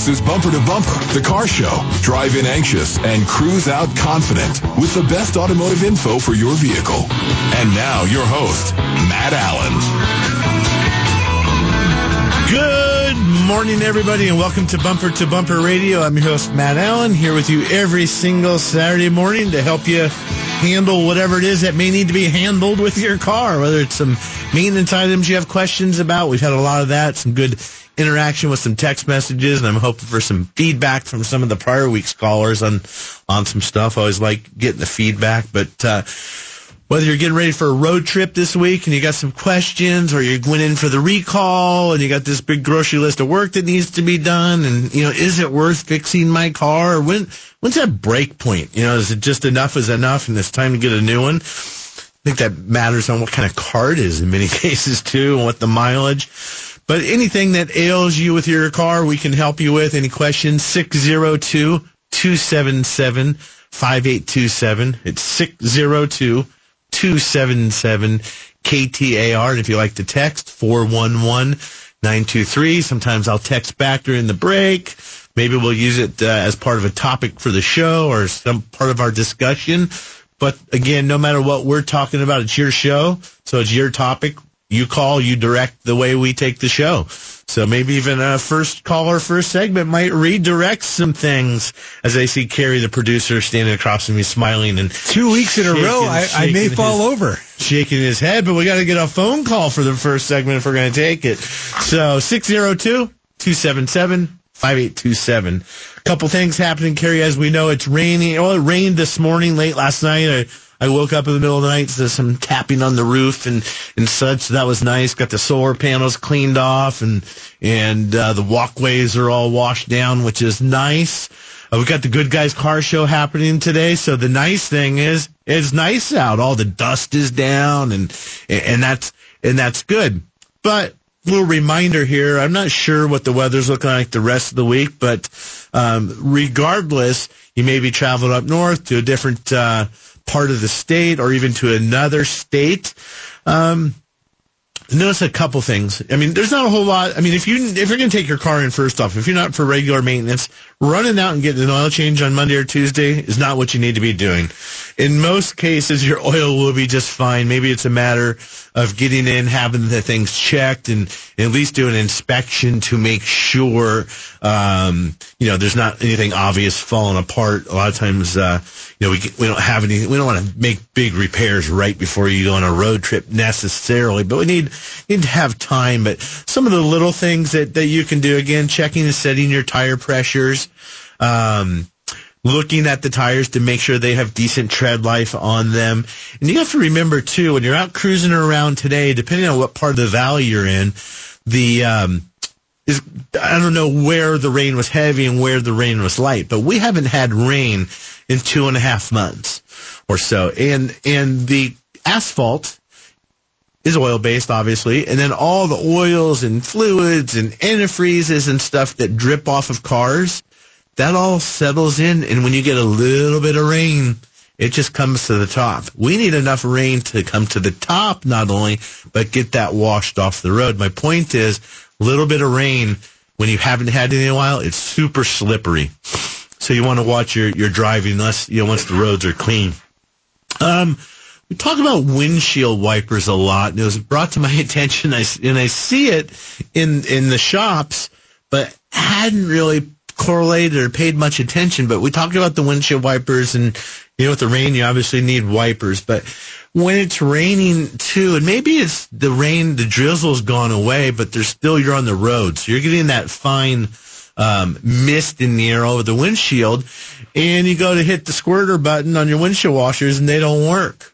This is Bumper to Bumper, the car show. Drive in anxious and cruise out confident with the best automotive info for your vehicle. And now your host, Matt Allen. Good morning, everybody, and welcome to Bumper to Bumper Radio. I'm your host, Matt Allen, here with you every single Saturday morning to help you handle whatever it is that may need to be handled with your car, whether it's some maintenance items you have questions about. We've had a lot of that, some good interaction with some text messages, and I'm hoping for some feedback from some of the prior week's callers on on some stuff. I always like getting the feedback, but uh, whether you're getting ready for a road trip this week and you got some questions, or you went in for the recall and you got this big grocery list of work that needs to be done, and you know, is it worth fixing my car? Or when when's that break point? You know, is it just enough is enough, and it's time to get a new one? I think that matters on what kind of car it is in many cases too, and what the mileage. But anything that ails you with your car, we can help you with. Any questions? 602 277 5827. It's 602 277 KTAR. And if you like to text, 411 923. Sometimes I'll text back during the break. Maybe we'll use it uh, as part of a topic for the show or some part of our discussion. But again, no matter what we're talking about, it's your show. So it's your topic you call, you direct the way we take the show. So maybe even a first caller, first segment might redirect some things as I see Carrie, the producer, standing across from me smiling and two weeks in a row, I, I may fall his, over. Shaking his head, but we got to get a phone call for the first segment if we're going to take it. So 602 277 5827. A couple things happening, Carrie. As we know, it's raining. Well, oh, it rained this morning, late last night. I, I woke up in the middle of the night to some tapping on the roof and, and such. That was nice. Got the solar panels cleaned off and, and, uh, the walkways are all washed down, which is nice. Uh, we got the Good Guys Car Show happening today. So the nice thing is, it's nice out. All the dust is down and, and that's, and that's good. But little reminder here. I'm not sure what the weather's looking like the rest of the week, but um, regardless, you may be traveling up north to a different uh, part of the state or even to another state. Um, notice a couple things. I mean, there's not a whole lot. I mean, if you if you're going to take your car in first off, if you're not for regular maintenance, running out and getting an oil change on Monday or Tuesday is not what you need to be doing. In most cases, your oil will be just fine. Maybe it's a matter of getting in, having the things checked, and at least do an inspection to make sure, um, you know, there's not anything obvious falling apart. A lot of times, uh, you know, we we don't have any, we don't want to make big repairs right before you go on a road trip necessarily, but we need need to have time. But some of the little things that that you can do again, checking and setting your tire pressures. Um, looking at the tires to make sure they have decent tread life on them. And you have to remember too, when you're out cruising around today, depending on what part of the valley you're in, the, um, is, I don't know where the rain was heavy and where the rain was light, but we haven't had rain in two and a half months or so. And, and the asphalt is oil based, obviously, and then all the oils and fluids and antifreezes and stuff that drip off of cars that all settles in, and when you get a little bit of rain, it just comes to the top. We need enough rain to come to the top, not only, but get that washed off the road. My point is, a little bit of rain, when you haven't had it in a while, it's super slippery. So you want to watch your, your driving unless, you know, once the roads are clean. Um, we talk about windshield wipers a lot, and it was brought to my attention, and I see it in, in the shops, but hadn't really correlated or paid much attention, but we talked about the windshield wipers and, you know, with the rain, you obviously need wipers, but when it's raining too, and maybe it's the rain, the drizzle's gone away, but there's still, you're on the road. So you're getting that fine, um, mist in the air over the windshield and you go to hit the squirter button on your windshield washers and they don't work.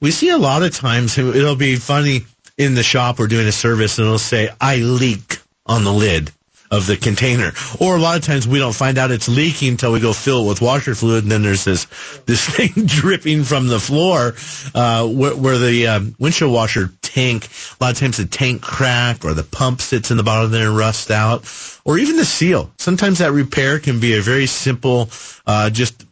We see a lot of times, it'll be funny in the shop or doing a service and it'll say, I leak on the lid of the container. Or a lot of times we don't find out it's leaking until we go fill it with washer fluid, and then there's this this thing dripping from the floor uh, where, where the um, windshield washer tank. A lot of times the tank crack or the pump sits in the bottom there and rusts out, or even the seal. Sometimes that repair can be a very simple, uh, just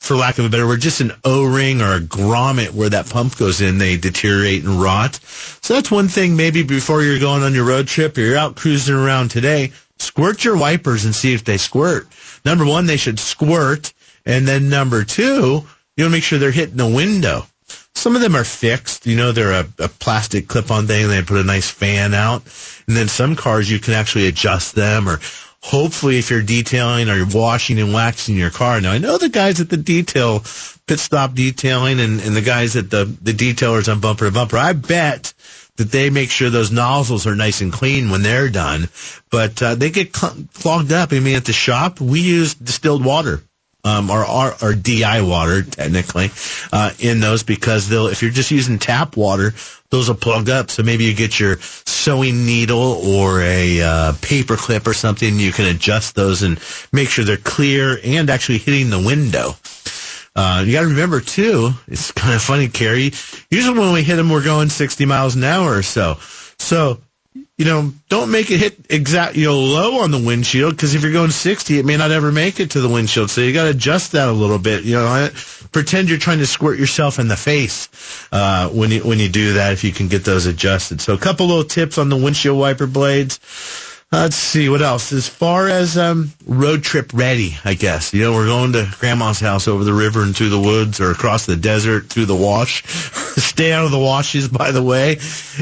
for lack of a better word, just an O-ring or a grommet where that pump goes in, they deteriorate and rot. So that's one thing maybe before you're going on your road trip or you're out cruising around today, squirt your wipers and see if they squirt. Number one, they should squirt. And then number two, you want to make sure they're hitting the window. Some of them are fixed. You know, they're a, a plastic clip-on thing. And they put a nice fan out. And then some cars, you can actually adjust them or hopefully if you're detailing or you're washing and waxing your car. Now, I know the guys at the detail, pit stop detailing and, and the guys at the, the detailers on bumper to bumper, I bet that they make sure those nozzles are nice and clean when they're done. But uh, they get cl- clogged up. I mean, at the shop, we use distilled water um, or, or, or DI water technically uh, in those because they'll if you're just using tap water, those will plug up. So maybe you get your sewing needle or a uh, paper clip or something. You can adjust those and make sure they're clear and actually hitting the window. Uh, you got to remember too. It's kind of funny, Carrie. Usually when we hit them, we're going 60 miles an hour or so. So you know, don't make it hit exact, you know, low on the windshield because if you're going 60, it may not ever make it to the windshield. So you got to adjust that a little bit. You know, pretend you're trying to squirt yourself in the face uh, when you when you do that. If you can get those adjusted. So a couple little tips on the windshield wiper blades. Let's see what else. As far as um, road trip ready, I guess. You know, we're going to grandma's house over the river and through the woods or across the desert through the wash. Stay out of the washes, by the way.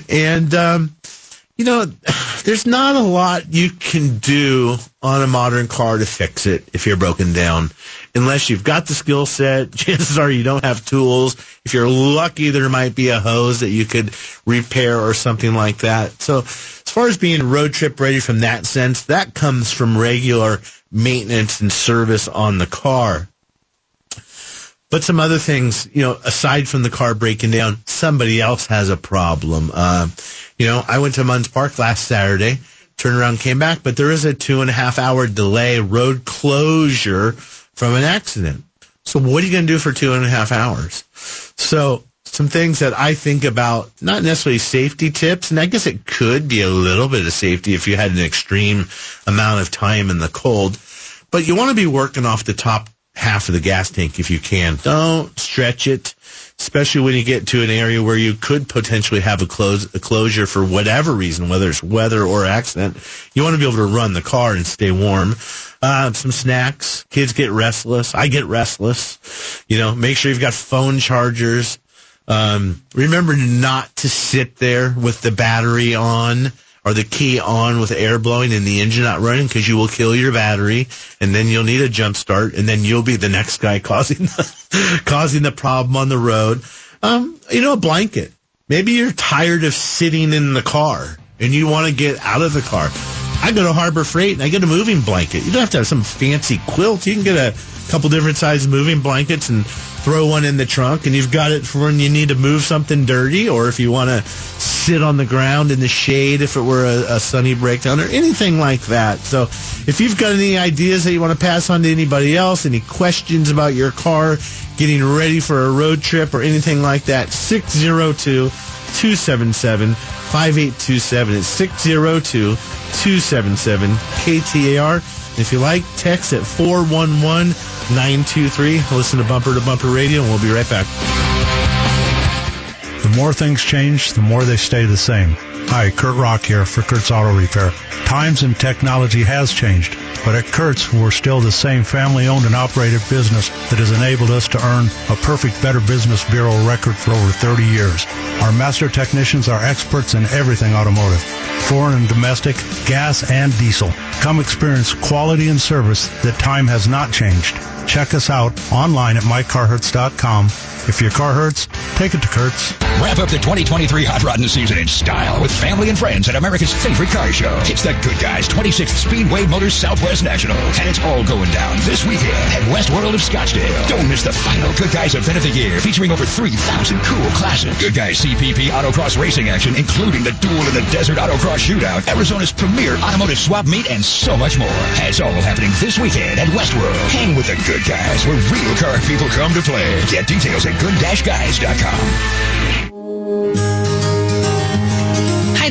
And um, you know, there's not a lot you can do on a modern car to fix it if you're broken down. Unless you've got the skill set, chances are you don't have tools. If you're lucky, there might be a hose that you could repair or something like that. So as far as being road trip ready from that sense, that comes from regular maintenance and service on the car. But some other things, you know, aside from the car breaking down, somebody else has a problem. Uh, you know, I went to Munds Park last Saturday, turned around, came back, but there is a two and a half hour delay, road closure from an accident. So what are you going to do for two and a half hours? So some things that I think about, not necessarily safety tips, and I guess it could be a little bit of safety if you had an extreme amount of time in the cold, but you want to be working off the top half of the gas tank if you can. Don't stretch it especially when you get to an area where you could potentially have a, close, a closure for whatever reason, whether it's weather or accident. You want to be able to run the car and stay warm. Uh, some snacks. Kids get restless. I get restless. You know, make sure you've got phone chargers. Um, remember not to sit there with the battery on or the key on with air blowing and the engine not running because you will kill your battery and then you'll need a jump start and then you'll be the next guy causing the, causing the problem on the road. Um, you know, a blanket. Maybe you're tired of sitting in the car and you want to get out of the car. I go to Harbor Freight and I get a moving blanket. You don't have to have some fancy quilt. You can get a couple different size moving blankets and throw one in the trunk and you've got it for when you need to move something dirty or if you want to sit on the ground in the shade if it were a, a, sunny breakdown or anything like that. So if you've got any ideas that you want to pass on to anybody else, any questions about your car, getting ready for a road trip or anything like that, 602 277 5827. It's 602 277 KTAR. If you like, text at 411 923. Listen to Bumper to Bumper Radio, and we'll be right back. The more things change, the more they stay the same. Hi, Kurt Rock here for Kurtz Auto Repair. Times and technology has changed, but at Kurtz, we're still the same family owned and operated business that has enabled us to earn a perfect Better Business Bureau record for over 30 years. Our master technicians are experts in everything automotive, foreign and domestic, gas and diesel. Come experience quality and service that time has not changed. Check us out online at mycarhurts.com. If your car hurts, take it to Kurtz. Wrap up the 2023 Hot Rodding season in style with family and friends at America's favorite car show. It's the Good Guys 26th Speedway Motors Southwest National. And it's all going down this weekend at Westworld of Scottsdale. Don't miss the final Good Guys event of the year featuring over 3,000 cool classes. Good Guys CPP autocross racing action, including the Duel in the Desert Autocross Shootout, Arizona's premier automotive swap meet, and so much more. It's all happening this weekend at Westworld. Hang with the Good Guys where real car people come to play. Get details at good-guys.com.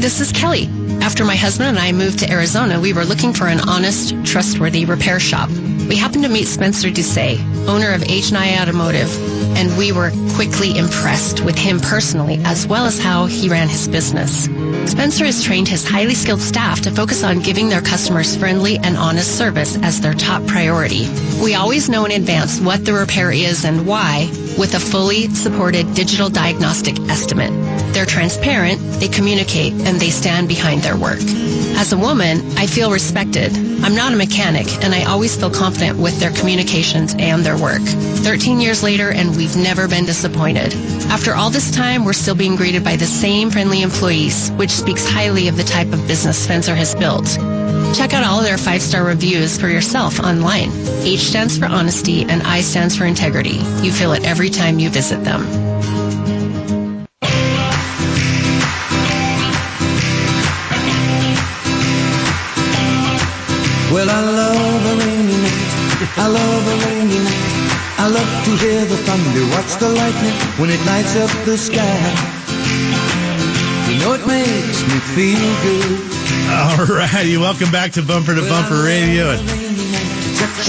this is Kelly. After my husband and I moved to Arizona, we were looking for an honest, trustworthy repair shop. We happened to meet Spencer Doucet, owner of H&I Automotive, and we were quickly impressed with him personally as well as how he ran his business. Spencer has trained his highly skilled staff to focus on giving their customers friendly and honest service as their top priority. We always know in advance what the repair is and why with a fully supported digital diagnostic estimate. They're transparent, they communicate, and they stand behind their work. As a woman, I feel respected. I'm not a mechanic, and I always feel confident with their communications and their work. 13 years later, and we've never been disappointed. After all this time, we're still being greeted by the same friendly employees, which speaks highly of the type of business Spencer has built. Check out all of their five-star reviews for yourself online. H stands for honesty and I stands for integrity. You feel it every time you visit them. Well, I love a rainy night. I love a rainy night. I love to hear the thunder, watch the lightning when it lights up the sky. You know it makes me feel good. All righty, welcome back to Bumper to Bumper Radio.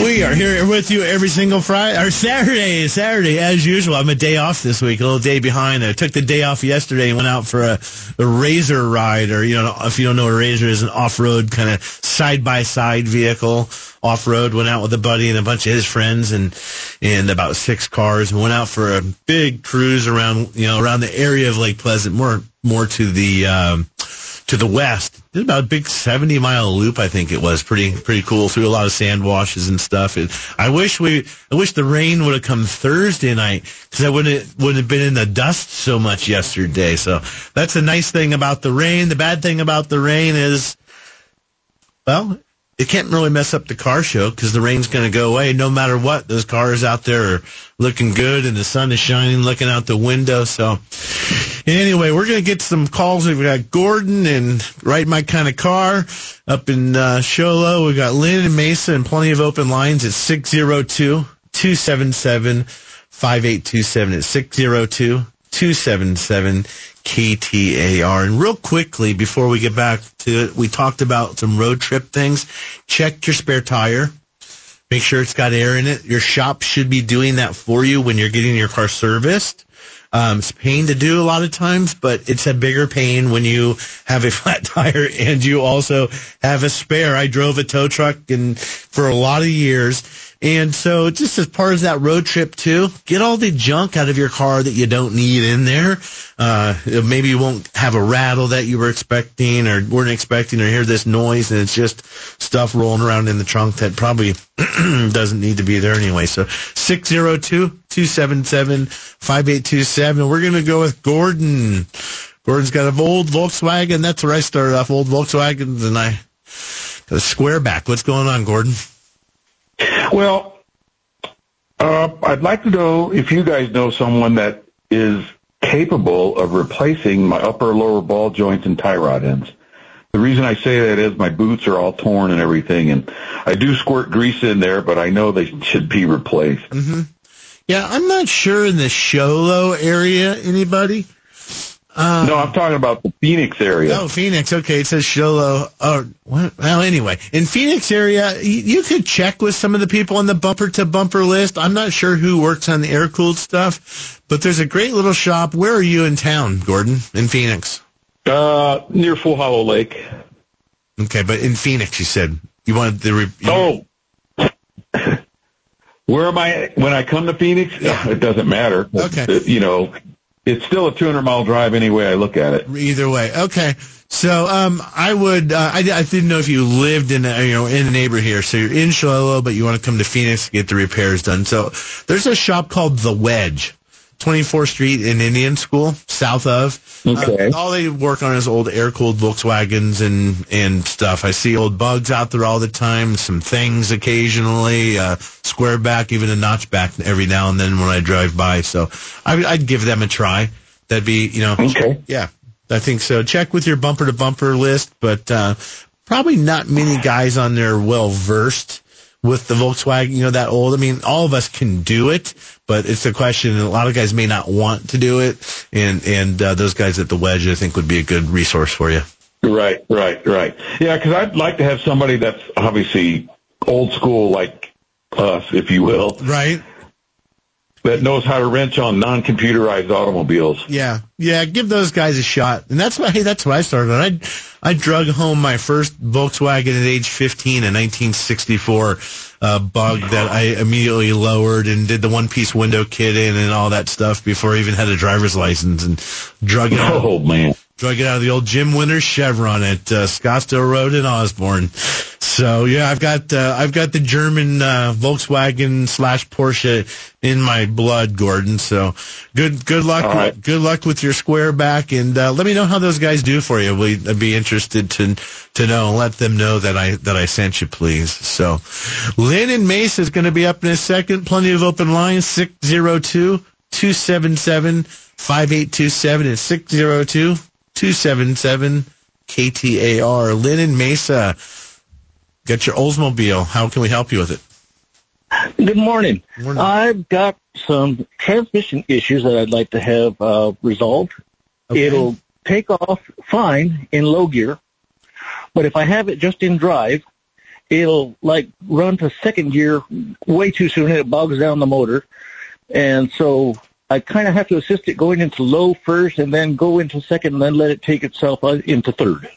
We are here with you every single Friday or Saturday. Saturday, as usual. I'm a day off this week, a little day behind. I took the day off yesterday and went out for a, a razor ride, or you know, if you don't know a razor is, an off-road kind of side-by-side vehicle. Off-road, went out with a buddy and a bunch of his friends, and and about six cars, and went out for a big cruise around, you know, around the area of Lake Pleasant, more more to the. Um, to the west. Did about a big 70 mile loop, I think it was. Pretty, pretty cool. Through a lot of sand washes and stuff. I wish we, I wish the rain would have come Thursday night because I wouldn't, wouldn't have been in the dust so much yesterday. So that's the nice thing about the rain. The bad thing about the rain is, well, it can't really mess up the car show because the rain's going to go away no matter what. Those cars out there are looking good and the sun is shining looking out the window. So anyway, we're going to get some calls. We've got Gordon and Right My Kind of Car up in uh, Show Low. We've got Lynn and Mesa and plenty of open lines at 602 277 5827. It's 602 277 KTAR. And real quickly, before we get back to it, we talked about some road trip things. Check your spare tire. Make sure it's got air in it. Your shop should be doing that for you when you're getting your car serviced. Um, it's pain to do a lot of times, but it's a bigger pain when you have a flat tire and you also have a spare. I drove a tow truck and for a lot of years and so just as part of that road trip too, get all the junk out of your car that you don't need in there. Uh, maybe you won't have a rattle that you were expecting or weren't expecting or hear this noise and it's just stuff rolling around in the trunk that probably doesn't need to be there anyway. So 602-277-5827. We're going to go with Gordon. Gordon's got an old Volkswagen. That's where I started off, old Volkswagens and I got a square back. What's going on, Gordon? Well, uh, I'd like to know if you guys know someone that is capable of replacing my upper lower ball joints and tie rod ends. The reason I say that is my boots are all torn and everything, and I do squirt grease in there, but I know they should be replaced. Mm-hmm. Yeah, I'm not sure in the Show Low area anybody. Um, no, I'm talking about the Phoenix area. Oh, Phoenix. Okay, it says Show Low. Oh, well, anyway, in Phoenix area, you, you could check with some of the people on the bumper to bumper list. I'm not sure who works on the air cooled stuff, but there's a great little shop. Where are you in town, Gordon? In Phoenix? Uh, near Fool Hollow Lake. Okay, but in Phoenix, you said you wanted the. Re- oh. Where am I when I come to Phoenix? It doesn't matter. Okay. You know, it's still a 200 mile drive any way I look at it. Either way, okay. So um, I would uh, I, I didn't know if you lived in a, you know in a neighbor here. So you're in Show Low, but you want to come to Phoenix to get the repairs done. So there's a shop called The Wedge. 24th Street in Indian School, south of. Okay. Uh, all they work on is old air cooled Volkswagens and and stuff. I see old bugs out there all the time. Some things occasionally, uh, square back, even a notchback every now and then when I drive by. So I, I'd give them a try. That'd be you know. Okay. Yeah, I think so. Check with your bumper to bumper list, but uh, probably not many guys on there well versed with the Volkswagen, you know, that old. I mean, all of us can do it, but it's a question. A lot of guys may not want to do it, and and uh, those guys at the Wedge, I think, would be a good resource for you. Right, right, right. Yeah, because I'd like to have somebody that's obviously old school like us, if you will. Right. That knows how to wrench on non-computerized automobiles. Yeah, yeah. Give those guys a shot, and that's why. Hey, that's why I started. I I drug home my first Volkswagen at age 15 in 1964 uh, bug that I immediately lowered and did the one-piece window kit in and all that stuff before I even had a driver's license and drug it. Out. Oh man. Drug it out of the old Jim Winters Chevron at uh, Scottsdale Road in Osborn. So yeah, I've got uh, I've got the German uh, Volkswagen slash Porsche in my blood, Gordon. So good good luck right. good luck with your square back, and uh, let me know how those guys do for you. We'd I'd be interested to to know. Let them know that I that I sent you, please. So Lynn and Mace is going to be up in a second. Plenty of open lines six zero two two seven seven five eight two seven and six zero two. 277 KTAR. Lynn and Mesa, got your Oldsmobile. How can we help you with it? Good morning. Morning. I've got some transmission issues that I'd like to have uh, resolved. Okay. It'll take off fine in low gear, but if I have it just in drive, it'll like run to second gear way too soon and it bogs down the motor. And so I kind of have to assist it going into low first and then go into second and then let it take itself uh, into third.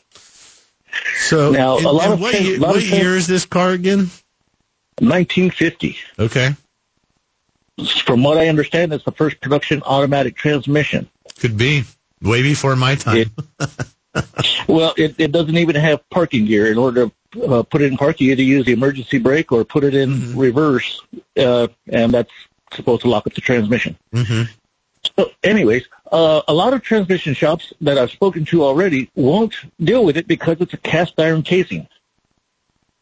So Now, and- a lot of what, things- year, lot of what things- is this car again? 1950. Okay. From what I understand, it's the first production automatic transmission. Could be. Way before my time. Well, it, it doesn't even have parking gear. In order to uh, put it in parking, you either use the emergency brake or put it in Mm-hmm. reverse, uh, and that's supposed to lock up the transmission. hmm So, anyways, uh, a lot of transmission shops that I've spoken to already won't deal with it because it's a cast iron casing.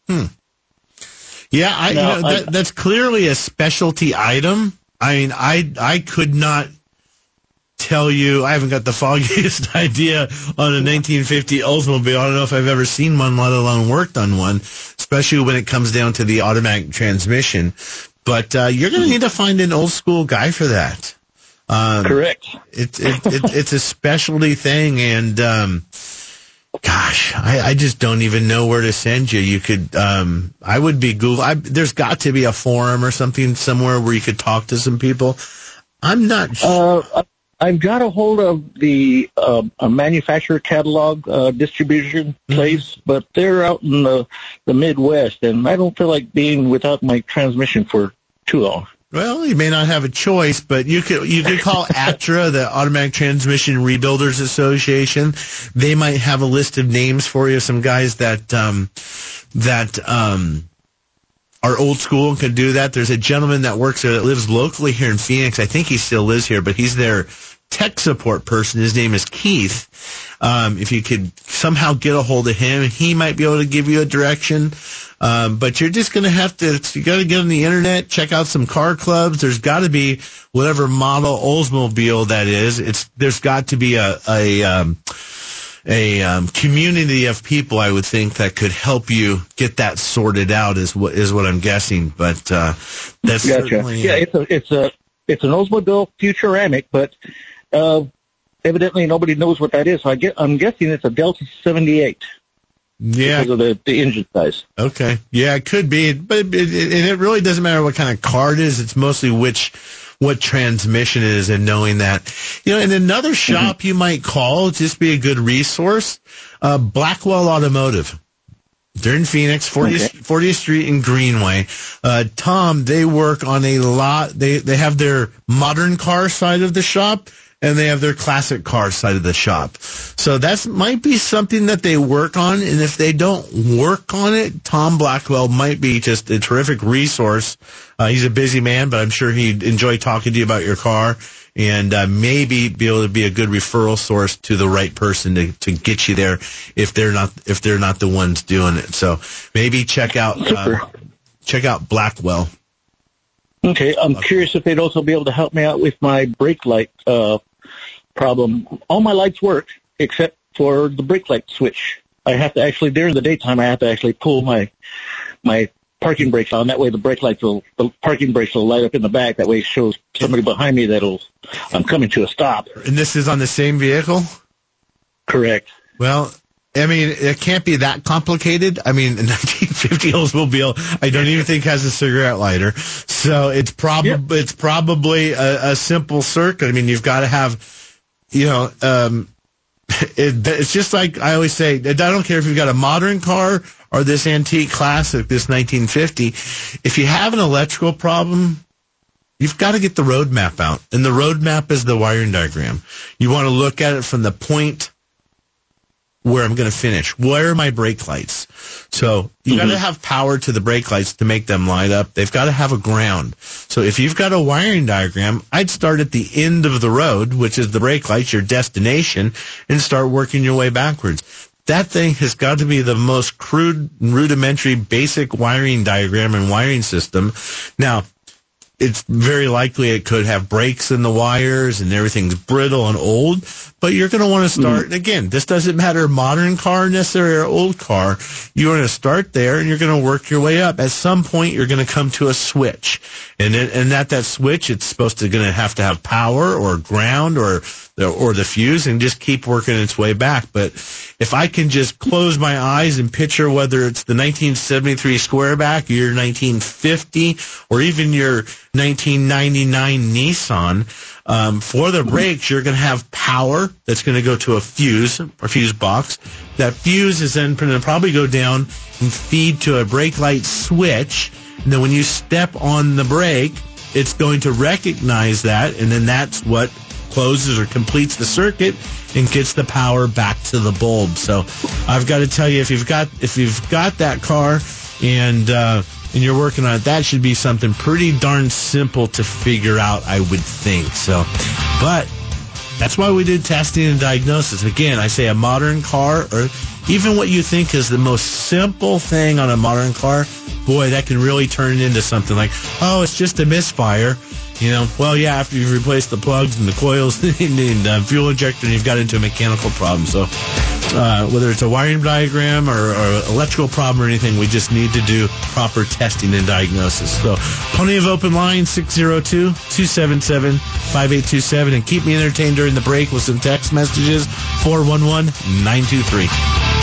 Hmm. Yeah, I, No, you know, I- that's clearly a specialty item. I mean, I I could not tell you. I haven't got the foggiest idea on a 1950 Oldsmobile. I don't know if I've ever seen one, let alone worked on one. Especially when it comes down to the automatic transmission. But uh, you're going to need to find an old school guy for that. Um, Correct. It's it, it, it's a specialty thing, and um, gosh, I, I just don't even know where to send you. You could, um, I would be Google. I, there's got to be a forum or something somewhere where you could talk to some people. I'm not. sure. Uh, I've got a hold of the uh, a manufacturer catalog uh, distribution place, but they're out in the the Midwest, and I don't feel like being without my transmission for too long. Well, you may not have a choice, but you could you could call ATRA, the Automatic Transmission Rebuilders Association. They might have a list of names for you. Some guys that um, that um, are old school and can do that. There's a gentleman that works there that lives locally here in Phoenix. I think he still lives here, but he's their tech support person. His name is Keith. Um, if you could somehow get a hold of him, he might be able to give you a direction. Um, but you're just going to have to, you got to get on the internet, check out some car clubs. There's got to be whatever model Oldsmobile that is. It's, there's got to be a, a, um, a um, community of people, I would think, that could help you get that sorted out. Is what is what I'm guessing. But uh, that's Gotcha. certainly Yeah, it's a it's a it's an Oldsmobile Futuramic, but uh, evidently nobody knows what that is. So I get I'm guessing it's a Delta 78 yeah. because of the the engine size. Okay. Yeah, it could be, but it, it, and it really doesn't matter what kind of car it is. It's mostly which what transmission it is, and knowing that. You know, in another shop you might call just be a good resource. Uh, Blackwell Automotive. They're in Phoenix, 40th, 40th Street in Greenway. Uh, Tom, they work on a lot. They they have their modern car side of the shop, and they have their classic car side of the shop. So that's might be something that they work on. And if they don't work on it, Tom Blackwell might be just a terrific resource. Uh, he's a busy man, but I'm sure he'd enjoy talking to you about your car and uh, maybe be able to be a good referral source to the right person to, to get you there if they're not if they're not the ones doing it. So maybe check out uh, check out Blackwell. Okay, I'm curious if they'd also be able to help me out with my brake light uh, problem. All my lights work except for the brake light switch. I have to actually during the daytime I have to actually pull my my parking brakes on. That way the brake lights will the parking brakes will light up in the back. That way it shows somebody behind me that'll I'm coming to a stop. And this is on the same vehicle. Correct. Well, I mean, it can't be that complicated. I mean, a 1950 Oldsmobile, I don't even think has a cigarette lighter. So it's probably, yep. it's probably a, a, simple circuit. I mean, you've got to have, you know, um, it, it's just like I always say, I don't care if you've got a modern car or this antique classic, this 1950. If you have an electrical problem, You've got to get the roadmap out. And the roadmap is the wiring diagram. You want to look at it from the point where I'm going to finish. Where are my brake lights? So you mm-hmm. got to have power to the brake lights to make them light up. They've got to have a ground. So if you've got a wiring diagram, I'd start at the end of the road, which is the brake lights, your destination, and start working your way backwards. That thing has got to be the most crude, rudimentary, basic wiring diagram and wiring system. Now, it's very likely it could have breaks in the wires and everything's brittle and old. But you're going to want to start mm-hmm. again. This doesn't matter modern car necessarily or old car. You're going to start there and you're going to work your way up. At some point, you're going to come to a switch, and it, and at that switch, it's supposed to going to have to have power or ground or or the fuse and just keep working its way back. But if I can just close my eyes and picture whether it's the 1973 Squareback, your 1950, or even your 1999 Nissan, um, for the brakes, you're going to have power that's going to go to a fuse or fuse box. That fuse is then going to probably go down and feed to a brake light switch. And then when you step on the brake, it's going to recognize that, and then that's what closes or completes the circuit and gets the power back to the bulb. So I've got to tell you, if you've got if you've got that car and uh, and you're working on it, that should be something pretty darn simple to figure out, I would think. So, but that's why we did testing and diagnosis. Again, I say a modern car or even what you think is the most simple thing on a modern car, boy, that can really turn into something like, oh, it's just a misfire. You know, well, yeah, after you've replaced the plugs and the coils and the fuel injector, and you've got into a mechanical problem. So, uh, whether it's a wiring diagram or, or electrical problem or anything, we just need to do proper testing and diagnosis. So, plenty of open lines 602 277 5827. And keep me entertained during the break with some text messages 411 923.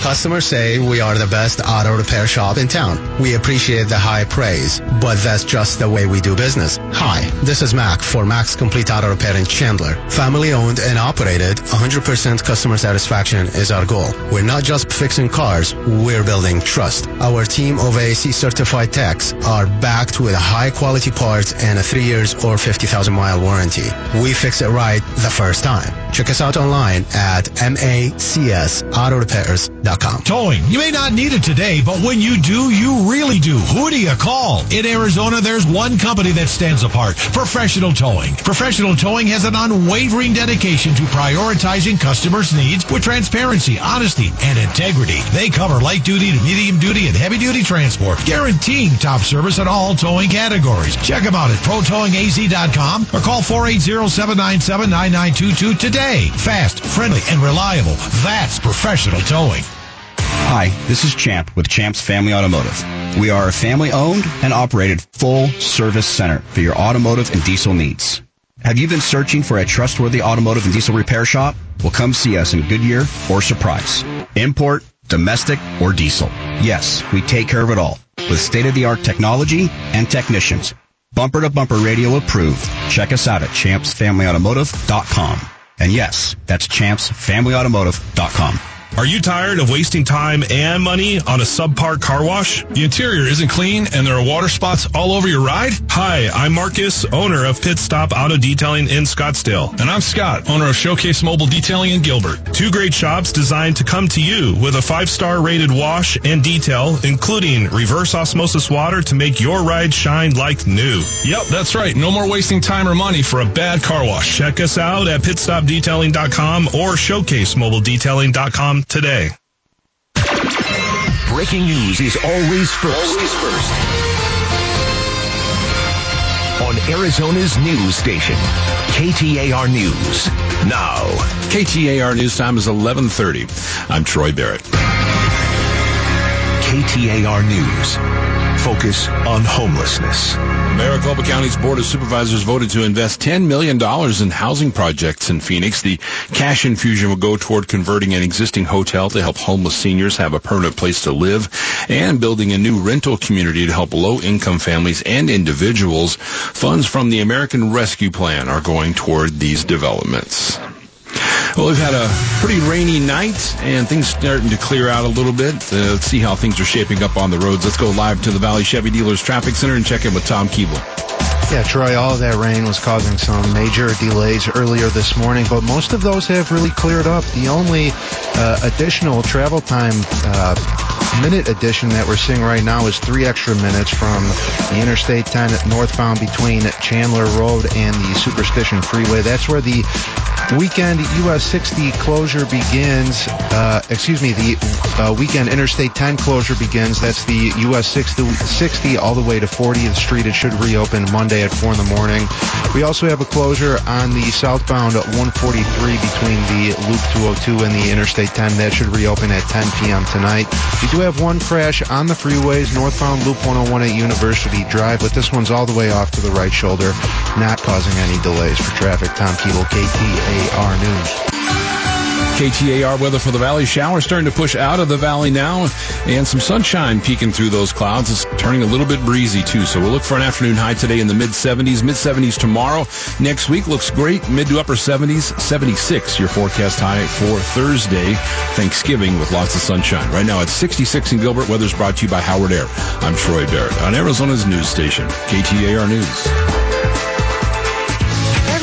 Customers say we are the best auto repair shop in town. We appreciate the high praise, but that's just the way we do business. Hi, this is Mac for Mac's Complete Auto Repair in Chandler. Family owned and operated, 100% customer satisfaction is our goal. We're not just fixing cars, we're building trust. Our team of AAC certified techs are backed with high quality parts and a 3 years or 50,000 mile warranty. We fix it right the first time. Check us out online at macsautorepairs.com. Towing. You may not need it today, but when you do, you really do. Who do you call? In Arizona, there's one company that stands apart. Professional Towing. Professional Towing has an unwavering dedication to prioritizing customers' needs with transparency, honesty, and integrity. They cover light duty to medium duty and heavy duty transport, guaranteeing top service in all towing categories. Check them out at protowingaz.com or call 480-797-9922 today. Fast, friendly, and reliable. That's professional towing. Hi, this is Champ with Champ's Family Automotive. We are a family owned and operated full service center for your automotive and diesel needs. Have you been searching for a trustworthy automotive and diesel repair shop? Well, come see us in Goodyear or Surprise. Import, domestic, or diesel. Yes, we take care of it all with state-of-the-art technology and technicians. Bumper to bumper radio approved. Check us out at champsfamilyautomotive.com. And yes, that's champsfamilyautomotive.com. Are you tired of wasting time and money on a subpar car wash? The interior isn't clean and there are water spots all over your ride? Hi, I'm Marcus, owner of Pit Stop Auto Detailing in Scottsdale. And I'm Scott, owner of Showcase Mobile Detailing in Gilbert. Two great shops designed to come to you with a five-star rated wash and detail, including reverse osmosis water to make your ride shine like new. Yep, that's right. No more wasting time or money for a bad car wash. Check us out at pitstopdetailing.com or showcasemobiledetailing.com today. Breaking news is always first. Always first. On Arizona's news station, KTAR News. Now. KTAR News time is 1130. I'm Troy Barrett. KTAR News. Focus on homelessness. Maricopa County's Board of Supervisors voted to invest $10 million in housing projects in Phoenix. The cash infusion will go toward converting an existing hotel to help homeless seniors have a permanent place to live and building a new rental community to help low-income families and individuals. Funds from the American Rescue Plan are going toward these developments. Well, we've had a pretty rainy night, and things starting to clear out a little bit. Uh, let's see how things are shaping up on the roads. Let's go live to the Valley Chevy Dealers Traffic Center and check in with Tom Keeble. Yeah, Troy, all that rain was causing some major delays earlier this morning, but most of those have really cleared up. The only uh, additional travel time uh, minute addition that we're seeing right now is three extra minutes from the Interstate 10 northbound between Chandler Road and the Superstition Freeway. That's where the weekend US 60 closure begins. Uh, excuse me, the uh, weekend Interstate 10 closure begins. That's the US 60, 60 all the way to 40th Street. It should reopen At 4 in the morning. We also have a closure on the southbound 143 between the Loop 202 and the Interstate 10. That should reopen at 10 p.m. tonight. We do have one crash on the freeways, northbound Loop 101 at University Drive, but this one's all the way off to the right shoulder, not causing any delays for traffic. Tom Keeble, KTAR News. KTAR weather for the valley. Showers starting to push out of the valley now, and some sunshine peeking through those clouds. It's turning a little bit breezy too. So we'll look for an afternoon high today in the mid 70s, mid 70s tomorrow. Next week looks great, mid to upper 70s, 76 your forecast high for Thursday, Thanksgiving with lots of sunshine. Right now it's 66 in Gilbert. Weather's brought to you by Howard Air. I'm Troy Barrett on Arizona's news station, KTAR News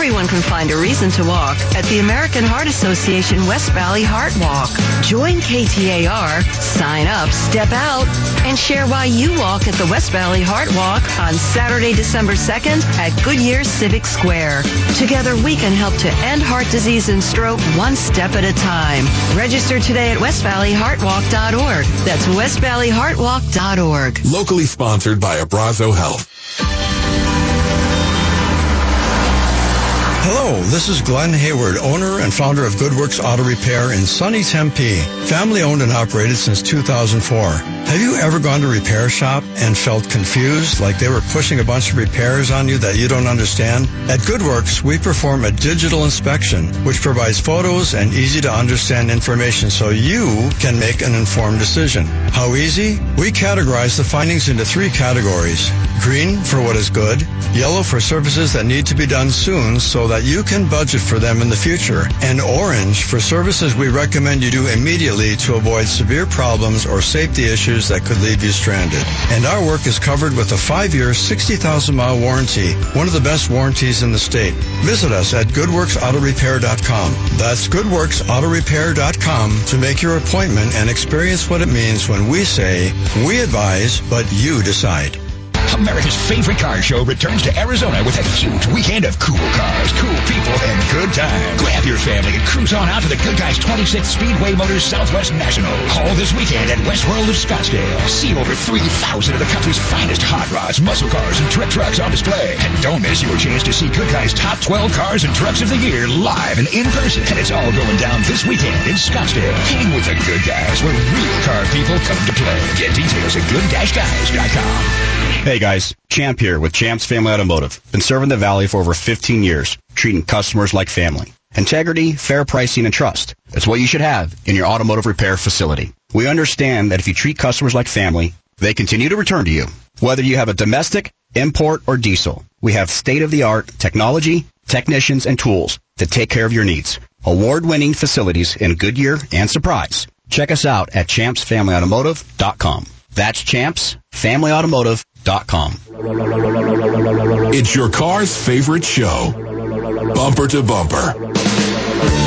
everyone can find a reason to walk at the American Heart Association West Valley Heart Walk. Join KTAR, sign up, step out, and share why you walk at the West Valley Heart Walk on Saturday, December 2nd at Goodyear Civic Square. Together we can help to end heart disease and stroke one step at a time. Register today at westvalleyheartwalk.org. That's westvalleyheartwalk.org. Locally sponsored by Abrazo Health. Hello, this is Glenn Hayward, owner and founder of Goodworks Auto Repair in sunny Tempe. Family owned and operated since 2004. Have you ever gone to repair shop and felt confused, like they were pushing a bunch of repairs on you that you don't understand? At Goodworks, we perform a digital inspection, which provides photos and easy to understand information so you can make an informed decision. How easy? We categorize the findings into three categories. Green for what is good, yellow for services that need to be done soon so that you can budget for them in the future, and orange for services we recommend you do immediately to avoid severe problems or safety issues that could leave you stranded. And our work is covered with a five-year, 60,000-mile warranty, one of the best warranties in the state. Visit us at goodworksautorepair.com. That's goodworksautorepair.com to make your appointment and experience what it means when we say, we advise, but you decide. America's favorite car show returns to Arizona with a huge weekend of cool cars, cool people, and good times. Grab your family and cruise on out to the Good Guys 26th Speedway Motors Southwest National. All this weekend at West World of Scottsdale. See over 3,000 of the country's finest hot rods, muscle cars, and trick trucks on display. And don't miss your chance to see Good Guys' top 12 cars and trucks of the year live and in person. And it's all going down this weekend in Scottsdale. Hang with the Good Guys, where real car people come to play. Get details at good-guys.com. Hey guys, Champ here with Champ's Family Automotive. Been serving the Valley for over 15 years, treating customers like family. Integrity, fair pricing, and trust. That's what you should have in your automotive repair facility. We understand that if you treat customers like family, they continue to return to you. Whether you have a domestic, import, or diesel, we have state-of-the-art technology, technicians, and tools to take care of your needs. Award-winning facilities in Goodyear and Surprise. Check us out at champsfamilyautomotive.com. That's It's your car's favorite show. Bumper to bumper.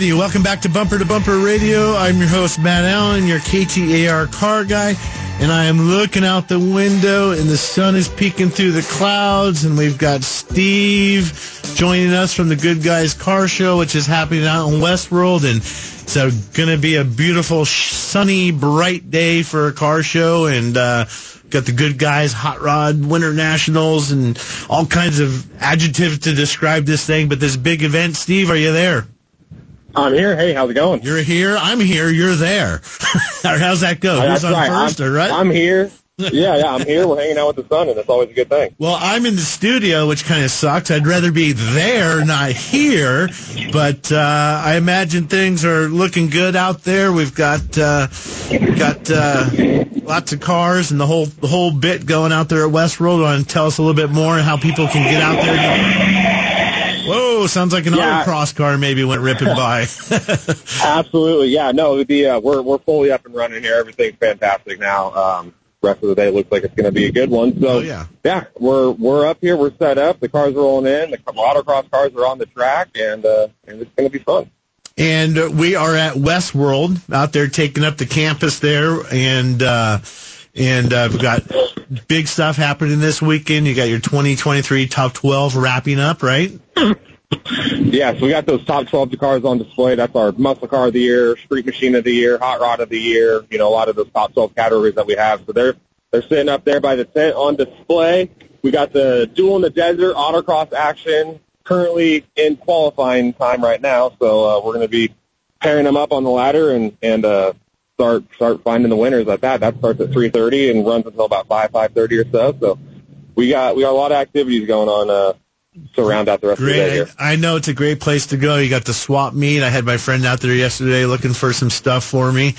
Alrighty, welcome Welcome back to Bumper to Bumper Radio. I'm your host, Matt Allen, your KTAR car guy. And I am looking out the window and the sun is peeking through the clouds and we've got Steve joining us from the Good Guys Car Show, which is happening out in Westworld. And it's going to be a beautiful, sunny, bright day for a car show. And, uh, got the Good Guys Hot Rod Winter Nationals and all kinds of adjectives to describe this thing. But this big event, Steve, are you there? I'm here. Hey, how's it going? You're here. I'm here. You're there. how's that go? Uh, Who's on right. first, I'm, right? I'm here. yeah, yeah, I'm here. We're hanging out with the sun, and that's always a good thing. Well, I'm in the studio, which kind of sucks. I'd rather be there, not here. But uh, I imagine things are looking good out there. We've got uh, got uh, lots of cars and the whole the whole bit going out there at Westworld. Want to tell us a little bit more and how people can get out there? Whoa, sounds like an Yeah. autocross car maybe went ripping by. Absolutely, yeah. No, the uh, we're we're fully up and running here. Everything's fantastic now. Um, rest of the day looks like it's going to be a good one. So Oh, yeah. yeah, we're we're up here. We're set up. The cars are rolling in. The autocross cars are on the track, and uh, and it's going to be fun. And uh, we are at Westworld out there taking up the campus there, and uh, and uh, we've got big stuff happening this weekend. You got your 2023 top 12 wrapping up, right? Yeah, so we got those top 12 cars on display. That's our muscle car of the year, street machine of the year, hot rod of the year. You know, a lot of those top 12 categories that we have. So they're they're sitting up there by the tent on display. We got the duel in the desert autocross action currently in qualifying time right now. So uh, we're going to be pairing them up on the ladder and and uh, start start finding the winners at that. That starts at 3:30 and runs until about 5 5:30 or so. So we got we got a lot of activities going on. Uh, to round out the rest of the day here. I know it's a great place to go. You got the swap meet. I had my friend out there yesterday looking for some stuff for me,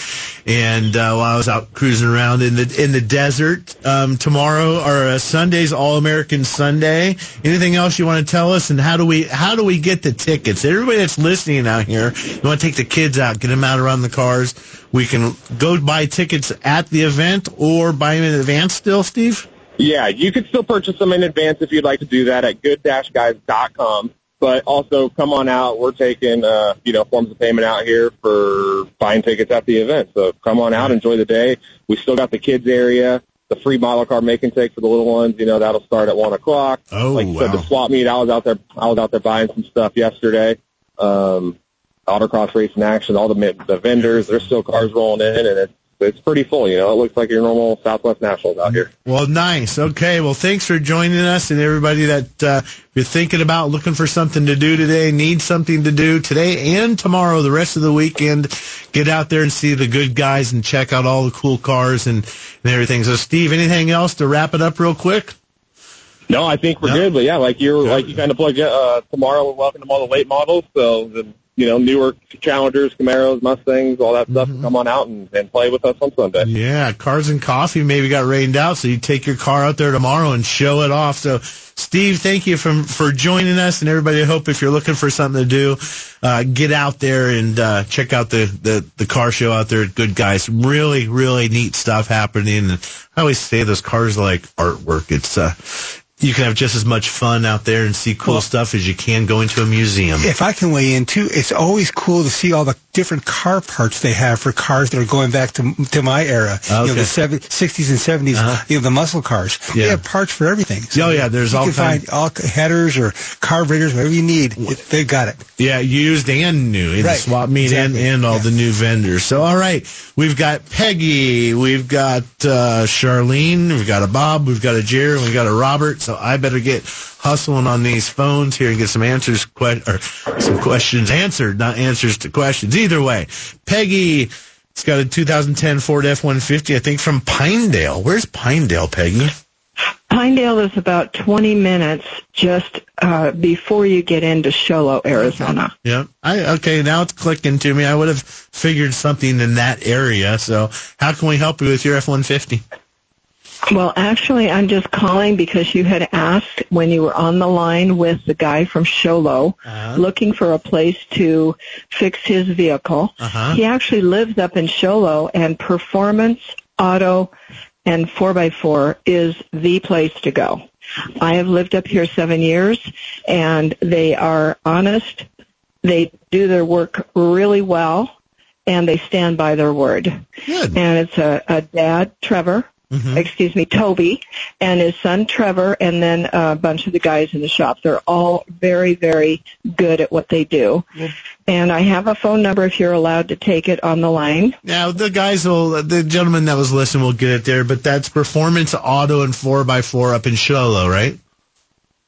and uh, while I was out cruising around in the in the desert, um, tomorrow or uh, Sunday's All American Sunday. Anything else you want to tell us? And how do we how do we get the tickets? Everybody that's listening out here, you want to take the kids out, get them out around the cars. We can go buy tickets at the event or buy them in advance. Still, Steve. Yeah, you could still purchase them in advance if you'd like to do that at good-guys.com. But also come on out. We're taking, uh, you know, forms of payment out here for buying tickets at the event. So come on out, enjoy the day. We still got the kids area, the free model car make and take for the little ones. You know, that'll start at one o'clock. Oh, like you said, the swap meet. I was out there. I was out there buying some stuff yesterday. Um, autocross racing action. All the the vendors. There's still cars rolling in, and it's it's pretty full. You know, it looks like your normal Southwest Nationals out here. Well, nice. Okay. Well, thanks for joining us and everybody that uh, you're thinking about looking for something to do today, need something to do today and tomorrow, the rest of the weekend. Get out there and see the good guys and check out all the cool cars and, and everything. So, Steve, anything else to wrap it up real quick? No, I think we're good. But yeah, like you're like you kind of plugged uh, tomorrow. We're welcoming all the late models, so the you know newer Challengers, Camaros, Mustangs, all that stuff. Come on out and, and play with us on Sunday. Yeah, cars and coffee maybe got rained out, so you take your car out there tomorrow and show it off. So, Steve, thank you from for joining us, and everybody. I hope if you're looking for something to do, uh, get out there and uh, check out the, the the car show out there at Good Guys. Really, really neat stuff happening. And I always say those cars are like artwork. It's uh, you can have just as much fun out there and see cool stuff as you can go into a museum. If I can weigh in too, it's always cool to see all the different car parts they have for cars that are going back to to my era. You know, the seven, 60s and 70s, you know, the muscle cars. They Yeah. have parts for everything. Oh, yeah, there's you all can kind- find all headers or carburetors, whatever you need. They've got it. Yeah, used and new in the Right, swap meet and, exactly. and all the new vendors. So, all right, we've got Peggy, we've got uh, Charlene, we've got a Bob, we've got a Jerry, we've got a Robert. So I better get hustling on these phones here and get some answers, que- or some questions answered, not answers to questions. Either way, Peggy. It's got a 2010 Ford F-150, I think, from Pinedale. Where's Pinedale, Peggy? Pinedale is about 20 minutes just uh, before you get into Show Low, Arizona. Yeah. I okay, now it's clicking to me. I would have figured something in that area. So how can we help you with your F one fifty? Well, actually, I'm just calling because you had asked when you were on the line with the guy from Show Low Uh-huh. looking for a place to fix his vehicle. Uh-huh. He actually lives up in Show Low, and Performance Auto and 4x4 is the place to go. I have lived up here seven years, and they are honest, they do their work really well, and they stand by their word. Good. And it's a, a dad, Trevor, Mm-hmm. excuse me, Toby, and his son Trevor, and then a bunch of the guys in the shop. They're all very, very good at what they do. And I have a phone number if you're allowed to take it on the line. Now the guys will, the gentleman that was listening will get it there, but that's Performance Auto and 4x4 up in Show Low, right?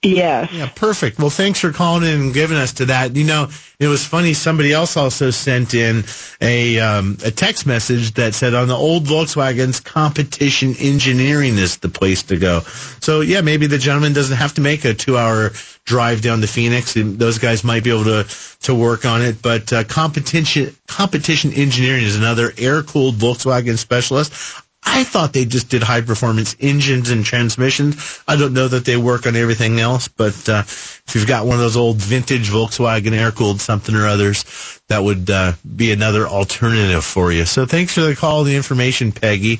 Yes. Yeah, perfect. Well, thanks for calling in and giving us to that. You know, it was funny. Somebody else also sent in a um, a text message that said on the old Volkswagens, competition engineering is the place to go. So yeah, maybe the gentleman doesn't have to make a two hour drive down to Phoenix, those guys might be able to to work on it. But uh, competition competition engineering is another air cooled Volkswagen specialist. I thought they just did high performance engines and transmissions. I don't know that they work on everything else, but uh, if you've got one of those old vintage Volkswagen air cooled something or others, that would uh, be another alternative for you. So thanks for the call, the information, Peggy.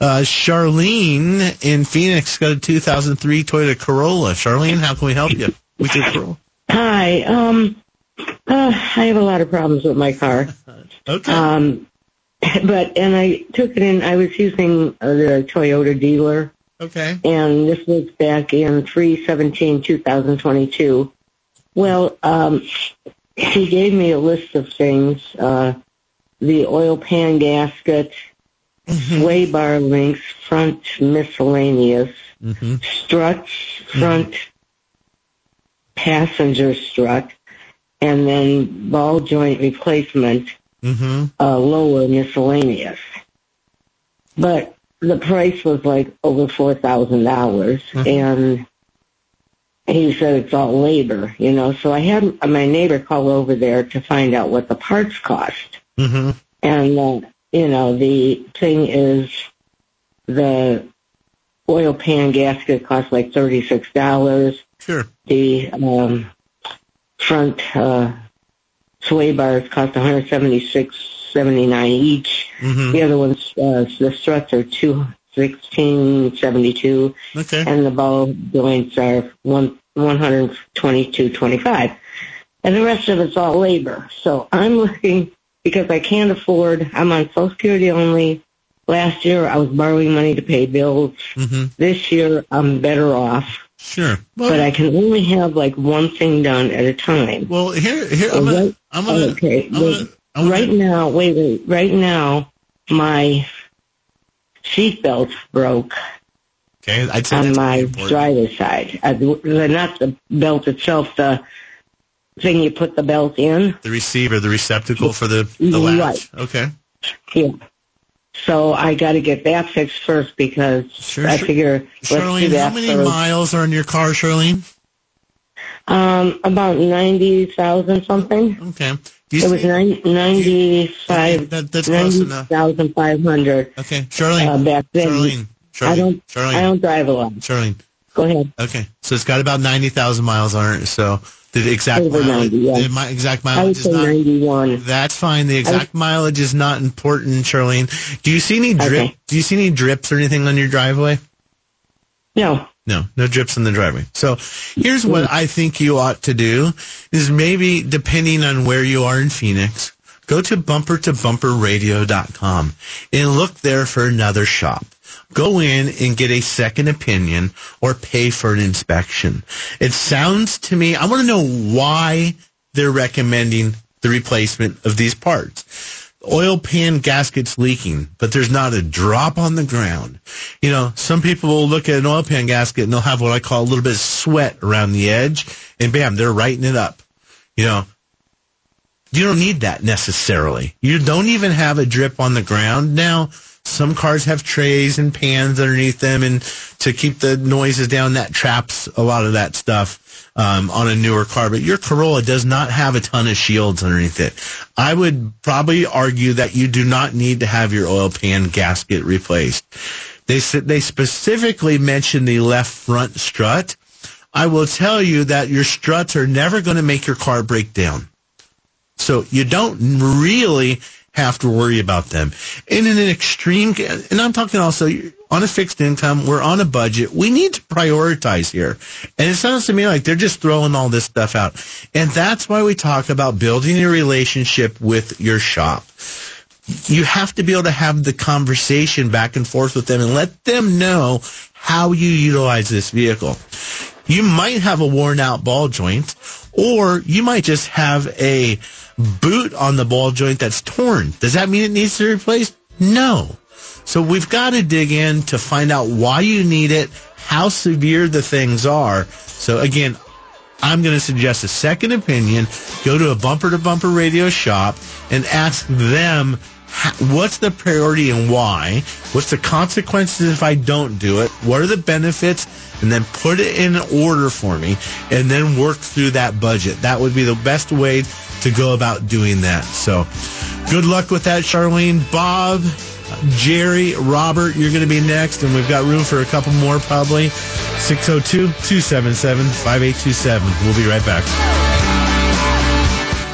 Uh, Charlene in Phoenix got a 2003 Toyota Corolla. Charlene, how can we help you with your Corolla? Hi. Um, uh, I have a lot of problems with my car. Okay. Um, but and I took it in. I was using uh, the Toyota dealer, Okay. and this was back in three seventeen two thousand twenty two. Well, um, he gave me a list of things: uh, the oil pan gasket, sway bar links, front miscellaneous, Mm-hmm. struts, front passenger strut, and then ball joint replacement, Mm-hmm. uh, lower miscellaneous. But the price was like over four thousand dollars, and he said it's all labor, you know. So I had my neighbor call over there to find out what the parts cost, Mm-hmm. and uh, you know the thing is the oil pan gasket cost like thirty six dollars. Sure. The um, front uh, sway bars cost one hundred seventy six seventy nine each. Mhm. The other ones, uh, the struts are two sixteen seventy two, Okay. and the ball joints are one one hundred twenty two twenty five, and the rest of it's all labor. So I'm looking because I can't afford. I'm on Social Security only. Last year I was borrowing money to pay bills. Mm-hmm. This year I'm better off. Sure. but I can only have like one thing done at a time. Well, here, here, I'm gonna, I'm gonna, okay. I'm gonna, wait, right now, wait, wait, right now, my seatbelt broke Okay, I'd say on that's my driver's side. Uh, the, not the belt itself, the thing you put the belt in. the receiver, the receptacle for the, the latch. Okay. Yeah. So I got to get that fixed first because I sure. figure let's do Charlene, how many first. miles are on your car, Charlene? Um, about ninety thousand something. Okay. It was nine, ninety-five. that, that's close enough. thousand five hundred. Okay, Charlene. Uh, back then, Charlene. Charlene. I don't. Charlene. I don't drive a lot. Charlene. Go ahead. Okay, so it's got about ninety thousand miles on it. So the exact Over mileage, 90, yeah. the exact I would mileage is say not. ninety-one. That's fine. The exact mileage is not important, Charlene. Do you see any drip? Okay. Do you see any drips or anything on your driveway? No. No, no drips in the driveway. So here's what mm-hmm. I think you ought to do is maybe depending on where you are in Phoenix, go to bumpertobumperradio.com and look there for another shop. Go in and get a second opinion or pay for an inspection. It sounds to me, I want to know why they're recommending the replacement of these parts oil pan gasket's leaking, but there's not a drop on the ground. You know, some people will look at an oil pan gasket and they'll have what I call a little bit of sweat around the edge, and bam, they're writing it up. You know, you don't need that necessarily. You don't even have a drip on the ground. Now, some cars have trays and pans underneath them, and to keep the noises down, that traps a lot of that stuff um, on a newer car. But your Corolla does not have a ton of shields underneath it. I would probably argue that you do not need to have your oil pan gasket replaced. They they specifically mention the left front strut. I will tell you that your struts are never going to make your car break down. So you don't really have to worry about them. And in an extreme, and I'm talking also on a fixed income, we're on a budget. We need to prioritize here. And it sounds to me like they're just throwing all this stuff out. And that's why we talk about building a relationship with your shop. You have to be able to have the conversation back and forth with them and let them know how you utilize this vehicle. You might have a worn out ball joint or you might just have a boot on the ball joint that's torn. Does that mean it needs to be replaced? No. So we've got to dig in to find out why you need it, how severe the things are. So again, I'm going to suggest a second opinion. Go to a bumper to bumper radio shop and ask them what's the priority and why? What's the consequences if I don't do it? What are the benefits? And then put it in order for me and then work through that budget. That would be the best way to go about doing that. So good luck with that, Charlene. Bob, Jerry, Robert, you're going to be next, and we've got room for a couple more probably. 602 277 5827. We'll be right back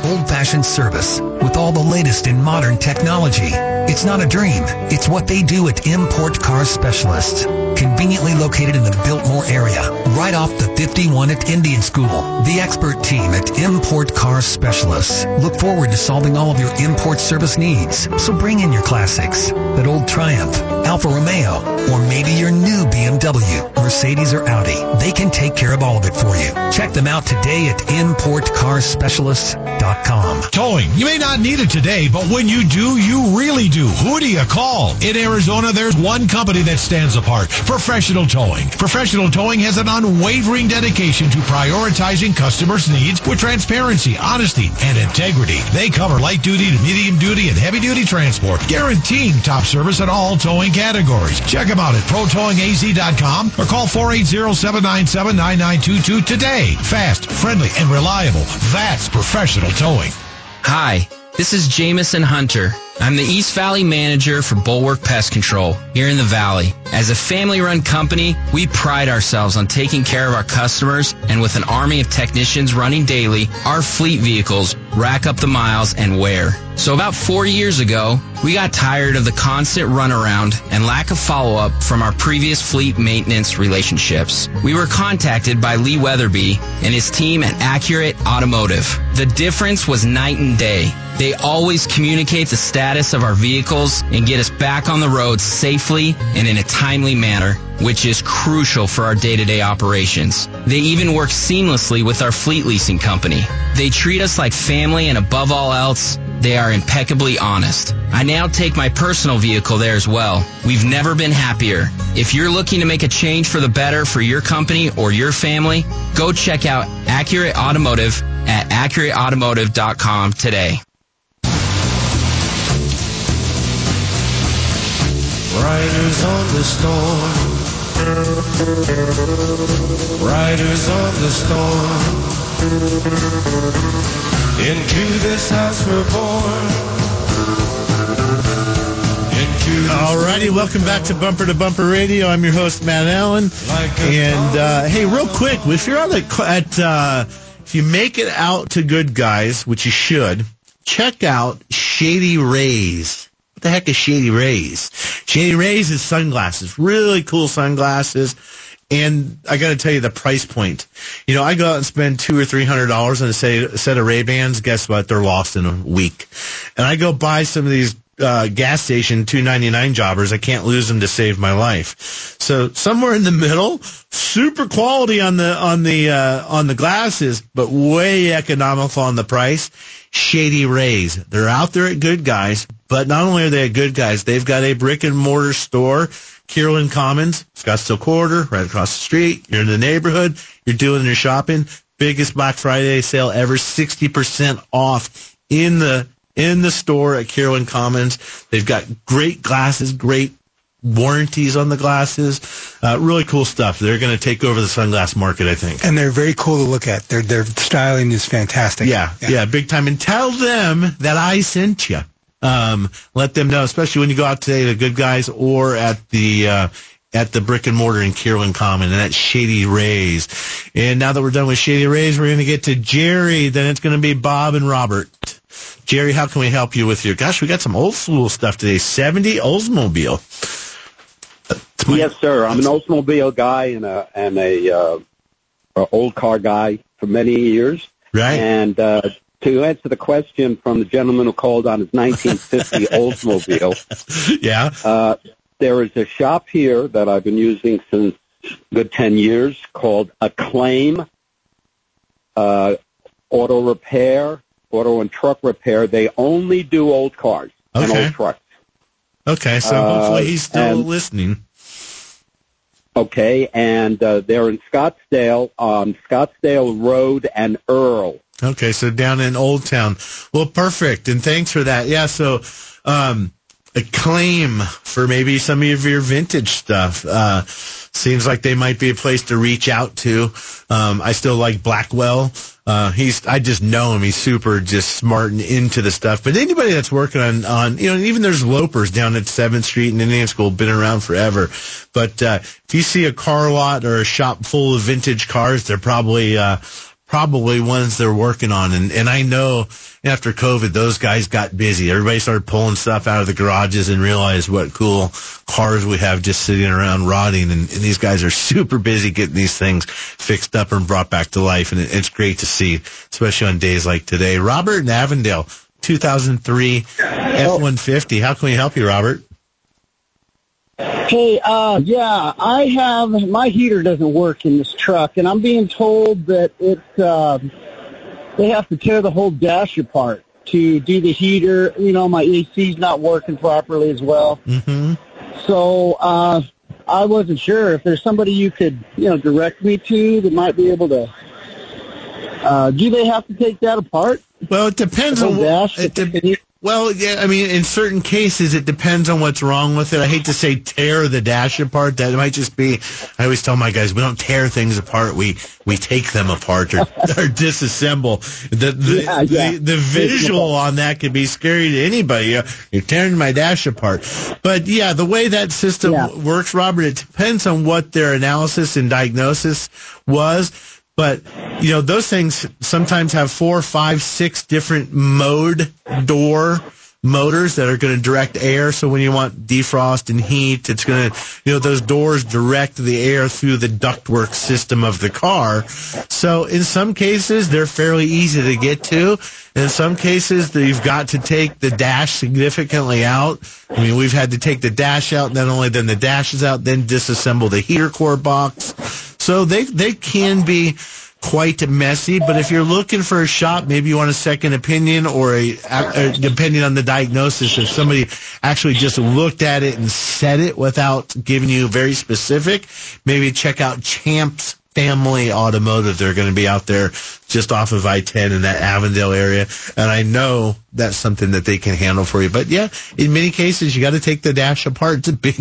old-fashioned service with all the latest in modern technology. It's not a dream. It's what they do at Import Car Specialists. Conveniently located in the Biltmore area, right off the 51 at Indian School. The expert team at Import Car Specialists look forward to solving all of your import service needs. So bring in your classics, that old Triumph, Alfa Romeo, or maybe your new BMW, Mercedes or Audi. They can take care of all of it for you. Check them out today at importcarspecialists.com. Towing. You may not need it today, but when you do, you really do. Who do you call? In Arizona, there's one company that stands apart. Professional Towing. Professional Towing has an unwavering dedication to prioritizing customers' needs with transparency, honesty, and integrity. They cover light duty to medium duty and heavy duty transport, guaranteeing top service in all towing categories. Check them out at protowingaz.com or call 480-797-9922 today. Fast, friendly, and reliable. That's professional towing. Hi, this is Jamison Hunter. I'm the East Valley manager for Bulwark Pest Control here in the Valley. As a family run company, we pride ourselves on taking care of our customers and with an army of technicians running daily, our fleet vehicles rack up the miles and wear. So about four years ago, we got tired of the constant runaround and lack of follow up from our previous fleet maintenance relationships. We were contacted by Lee Weatherby and his team at Accurate Automotive. The difference was night and day. They always communicate the status of our vehicles and get us back on the road safely and in a timely manner, which is crucial for our day-to-day operations. They even work seamlessly with our fleet leasing company. They treat us like family and above all else, they are impeccably honest. I now take my personal vehicle there as well. We've never been happier. If you're looking to make a change for the better for your company or your family, go check out Accurate Automotive at accurateautomotive.com today. Riders on the storm. Riders on the storm. Into this house we're born. Alrighty, welcome back to Bumper to Bumper Radio. I'm your host Matt Allen, and uh, hey, real quick, if you're on the at uh, if you make it out to Good Guys, which you should, check out Shady Rays What the heck is Shady Rays? Shady Rays is sunglasses, really cool sunglasses. And I got to tell you the price point. You know, I go out and spend two or three hundred dollars on a set of Ray Bans. Guess what? They're lost in a week. And I go buy some of these uh, gas station two ninety nine jobbers. I can't lose them to save my life. So somewhere in the middle, super quality on the on the uh, on the glasses, but way economical on the price. Shady Rays. They're out there at Good Guys, but not only are they at Good Guys, they've got a brick and mortar store, Kierland Commons, Scottsdale Quarter, right across the street. You're in the neighborhood. You're doing your shopping. Biggest Black Friday sale ever, 60% off in the in the store at Kierland Commons. They've got great glasses, great warranties on the glasses. Uh, really cool stuff. They're going to take over the sunglass market, I think. And they're very cool to look at. Their their styling is fantastic. Yeah, yeah, yeah, big time. And tell them that I sent you. Um, let them know, especially when you go out today to Good Guys or at the uh, at the brick and mortar in Kierland Common, and that's Shady Rays. And now that we're done with Shady Rays, we're going to get to Jerry. Then it's going to be Bob and Robert. Jerry, how can we help you with your? Gosh, we got some old school stuff today. Seventy Oldsmobile. Yes, sir. I'm an Oldsmobile guy and a and a, uh, a old car guy for many years. Right. And uh, to answer the question from the gentleman who called on his 1950 Oldsmobile, yeah, uh, there is a shop here that I've been using since good 10 years called Acclaim uh, Auto Repair, Auto and Truck Repair. They only do old cars and old trucks. Okay, so Uh, hopefully he's still and- listening. Okay, and uh, they're in Scottsdale on Scottsdale Road and Earl. Okay, so down in Old Town. Well, perfect, and thanks for that. Yeah, so um, a claim for maybe some of your vintage stuff. Uh, seems like they might be a place to reach out to. Um, I still like Blackwell. Uh, he's, I just know him. He's super just smart and into the stuff. But anybody that's working on, on, you know, even there's lopers down at 7th Street and Indian School, been around forever. But, uh, if you see a car lot or a shop full of vintage cars, they're probably, uh, probably ones they're working on. And, and I know after COVID, those guys got busy. Everybody started pulling stuff out of the garages and realized what cool cars we have just sitting around rotting. And, and these guys are super busy getting these things fixed up and brought back to life. And it, it's great to see, especially on days like today. Robert in Avondale, 2003 F-150. How can we help you, Robert? Hey, uh, yeah, I have my heater doesn't work in this truck, and I'm being told that it uh, they have to tear the whole dash apart to do the heater. You know, my AC's not working properly as well. Mm-hmm. So uh, I wasn't sure if there's somebody you could you know direct me to that might be able to. Uh, do they have to take that apart? Well, it depends on what. dash. It de- well, yeah, I mean, in certain cases, it depends on what's wrong with it. I hate to say tear the dash apart. That might just be. I always tell my guys, we don't tear things apart. We we take them apart or, or disassemble. The the, Yeah, yeah. the the visual on that could be scary to anybody. Uh, You're tearing my dash apart. But yeah, the way that system works, Robert, it depends on what their analysis and diagnosis was. But you know, those things sometimes have four, five, six different mode door motors that are going to direct air. So when you want defrost and heat, it's going to, you know, those doors direct the air through the ductwork system of the car. So in some cases, they're fairly easy to get to. In some cases, you've got to take the dash significantly out. I mean, we've had to take the dash out, not only then the dash is out, then disassemble the heater core box. So they they can be quite messy. But if you're looking for a shop, maybe you want a second opinion or a, a depending on the diagnosis, if somebody actually just looked at it and said it without giving you very specific, maybe check out Champs Family Automotive. They're going to be out there just off of I-10 in that Avondale area. And I know that's something that they can handle for you. But yeah, in many cases, you got to take the dash apart. It's a big,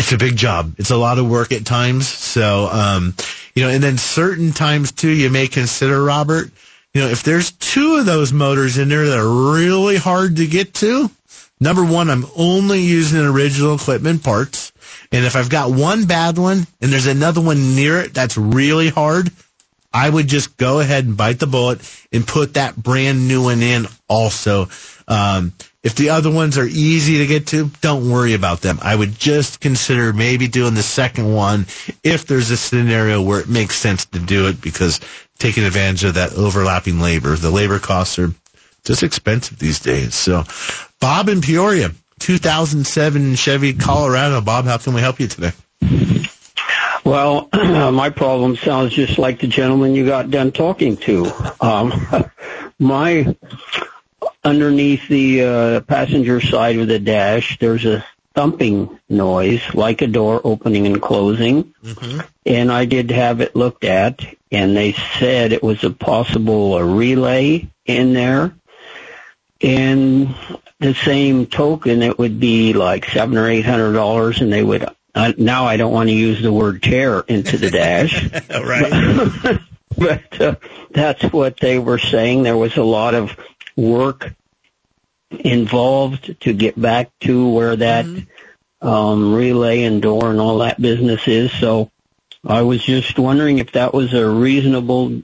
it's a big job. It's a lot of work at times. So, um, you know, and then certain times too, you may consider, Robert, you know, if there's two of those motors in there that are really hard to get to, number one, I'm only using original equipment parts. And if I've got one bad one and there's another one near it that's really hard, I would just go ahead and bite the bullet and put that brand new one in also. Um, if the other ones are easy to get to, don't worry about them. I would just consider maybe doing the second one if there's a scenario where it makes sense to do it because taking advantage of that overlapping labor. The labor costs are just expensive these days. So Bob in Peoria, 2007 Chevy Colorado. Bob, how can we help you today? Well, my problem sounds just like the gentleman you got done talking to. Um, my underneath the uh, passenger side of the dash, there's a thumping noise like a door opening and closing. And I did have it looked at, and they said it was a possible a relay in there. And the same token, it would be like seven or eight hundred dollars, and they would. Uh, now I don't want to use the word tear into the dash, right? but uh, that's what they were saying. There was a lot of work involved to get back to where that um, relay and door and all that business is. So I was just wondering if that was a reasonable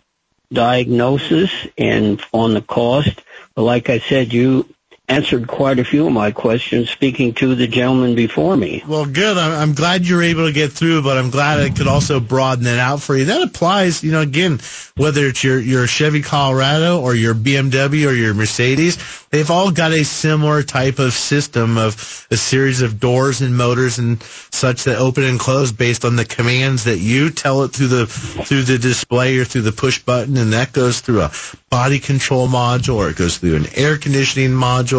diagnosis and on the cost. But like I said, you answered quite a few of my questions speaking to the gentleman before me. Well, good. I'm, glad you're able to get through, but I'm glad I could also broaden it out for you. That applies, you know, again, whether it's your, your Chevy Colorado or your BMW or your Mercedes, they've all got a similar type of system of a series of doors and motors and such that open and close based on the commands that you tell it through the, through the display or through the push button. And that goes through a body control module or it goes through an air conditioning module.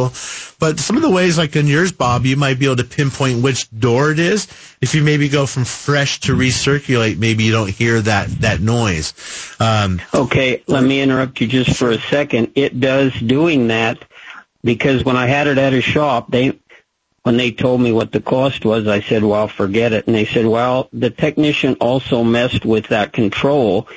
But some of the ways, like in yours, Bob, you might be able to pinpoint which door it is. If you maybe go from fresh to recirculate, maybe you don't hear that, that noise. Um, Okay, let me interrupt you just for a second. It does doing that because when I had it at a shop, they when they told me what the cost was, I said, "Well, forget it." And they said, "Well, the technician also messed with that control,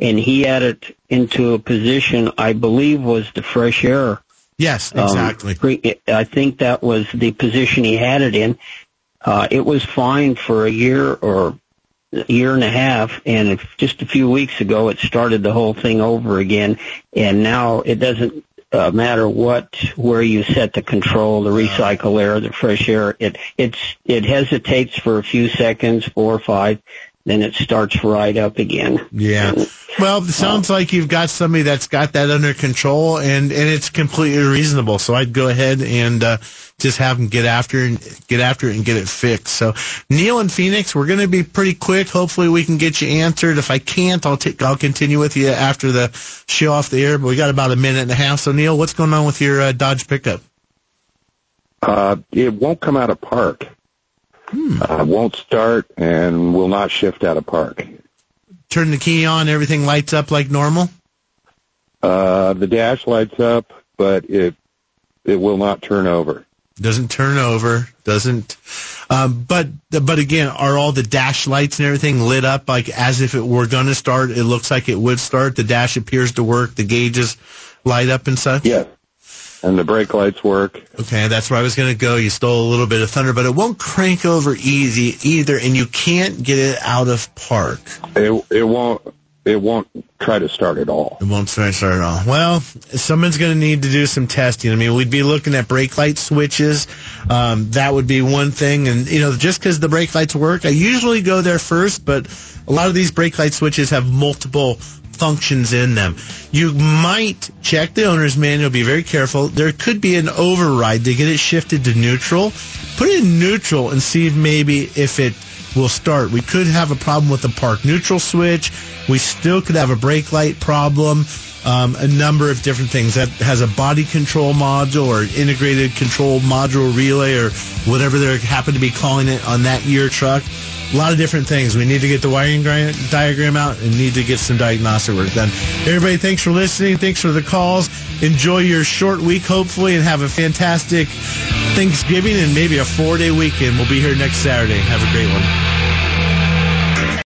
and he had it into a position I believe was the fresh air." Yes, Um, exactly. pre- I think that was the position he had it in. Uh, it was fine for a year or a year and a half, and if, just a few weeks ago, it started the whole thing over again. And now it doesn't uh, matter what where you set the control, the recycle air, the fresh air. It it's it hesitates for a few seconds, four or five, then it starts right up again. Yeah. Well, it sounds like you've got somebody that's got that under control, and and it's completely reasonable. So I'd go ahead and uh, just have them get after and get after it and get it fixed. So Neil and Phoenix, we're going to be pretty quick. Hopefully, we can get you answered. If I can't, I'll take I'll continue with you after the show off the air. But we got about a minute and a half. So Neil, what's going on with your uh, Dodge pickup? Uh, it won't come out of park. Uh, won't start and will not shift out of park. Turn the key on, everything lights up like normal. Uh, the dash lights up, but it it will not turn over. Doesn't turn over. Doesn't. Um, but but again, are all the dash lights and everything lit up like as if it were going to start? It looks like it would start. The dash appears to work. The gauges light up and such. Yes. And the brake lights work. Okay, that's where I was going to go. You stole a little bit of thunder, but it won't crank over easy either, and you can't get it out of park. It it won't it won't try to start at all. It won't try to start at all. Well, someone's going to need to do some testing. I mean, we'd be looking at brake light switches. Um, that would be one thing. And, you know, just because the brake lights work, I usually go there first, but a lot of these brake light switches have multiple functions in them. You might check the owner's manual, be very careful. There could be an override to get it shifted to neutral. Put it in neutral and see if maybe if it will start. We could have a problem with the park neutral switch. We still could have a brake light problem. Um, a number of different things that has a body control module or an integrated control module relay or whatever they happen to be calling it on that year truck. A lot of different things. We need to get the wiring gra- diagram out and need to get some diagnostic work done. Everybody, thanks for listening. Thanks for the calls. Enjoy your short week, hopefully, and have a fantastic Thanksgiving and maybe a four day weekend. We'll be here next Saturday. Have a great one.